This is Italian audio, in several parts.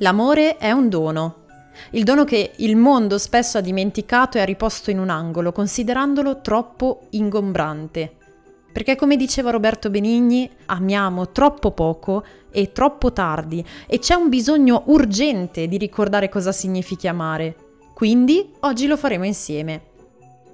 L'amore è un dono. Il dono che il mondo spesso ha dimenticato e ha riposto in un angolo, considerandolo troppo ingombrante. Perché come diceva Roberto Benigni, amiamo troppo poco e troppo tardi e c'è un bisogno urgente di ricordare cosa significhi amare. Quindi oggi lo faremo insieme.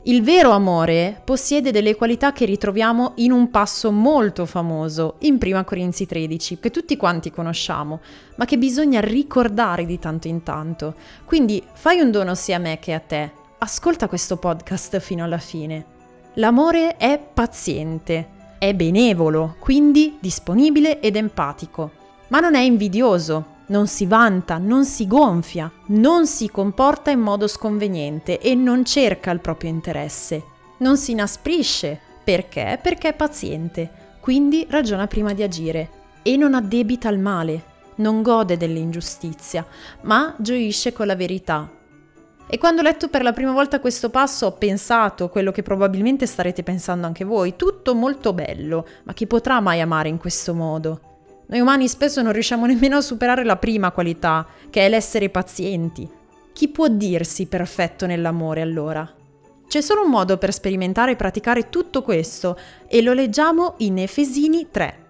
Il vero amore possiede delle qualità che ritroviamo in un passo molto famoso, in Prima Corinzi 13, che tutti quanti conosciamo, ma che bisogna ricordare di tanto in tanto. Quindi fai un dono sia a me che a te. Ascolta questo podcast fino alla fine. L'amore è paziente, è benevolo, quindi disponibile ed empatico, ma non è invidioso, non si vanta, non si gonfia, non si comporta in modo sconveniente e non cerca il proprio interesse. Non si inasprisce. Perché? Perché è paziente, quindi ragiona prima di agire e non addebita il male, non gode dell'ingiustizia, ma gioisce con la verità. E quando ho letto per la prima volta questo passo ho pensato quello che probabilmente starete pensando anche voi, tutto molto bello, ma chi potrà mai amare in questo modo? Noi umani spesso non riusciamo nemmeno a superare la prima qualità, che è l'essere pazienti. Chi può dirsi perfetto nell'amore allora? C'è solo un modo per sperimentare e praticare tutto questo e lo leggiamo in Efesini 3.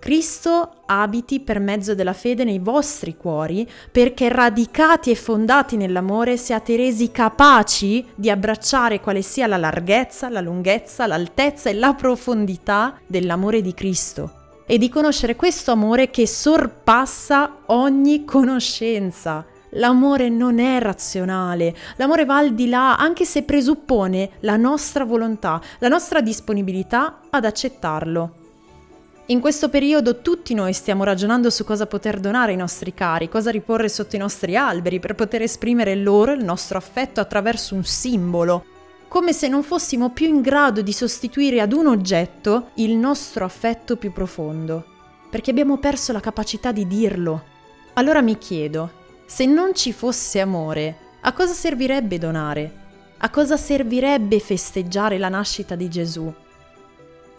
Cristo abiti per mezzo della fede nei vostri cuori, perché radicati e fondati nell'amore siate resi capaci di abbracciare quale sia la larghezza, la lunghezza, l'altezza e la profondità dell'amore di Cristo e di conoscere questo amore che sorpassa ogni conoscenza. L'amore non è razionale, l'amore va al di là anche se presuppone la nostra volontà, la nostra disponibilità ad accettarlo. In questo periodo tutti noi stiamo ragionando su cosa poter donare ai nostri cari, cosa riporre sotto i nostri alberi per poter esprimere loro il nostro affetto attraverso un simbolo, come se non fossimo più in grado di sostituire ad un oggetto il nostro affetto più profondo, perché abbiamo perso la capacità di dirlo. Allora mi chiedo, se non ci fosse amore, a cosa servirebbe donare? A cosa servirebbe festeggiare la nascita di Gesù?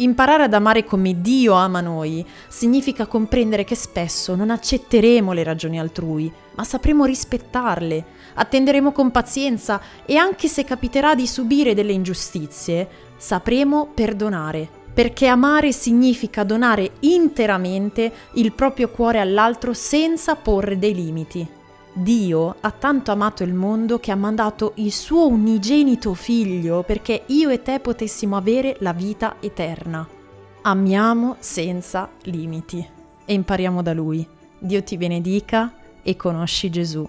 Imparare ad amare come Dio ama noi significa comprendere che spesso non accetteremo le ragioni altrui, ma sapremo rispettarle, attenderemo con pazienza e anche se capiterà di subire delle ingiustizie, sapremo perdonare, perché amare significa donare interamente il proprio cuore all'altro senza porre dei limiti. Dio ha tanto amato il mondo che ha mandato il suo unigenito figlio perché io e te potessimo avere la vita eterna. Amiamo senza limiti e impariamo da lui. Dio ti benedica e conosci Gesù.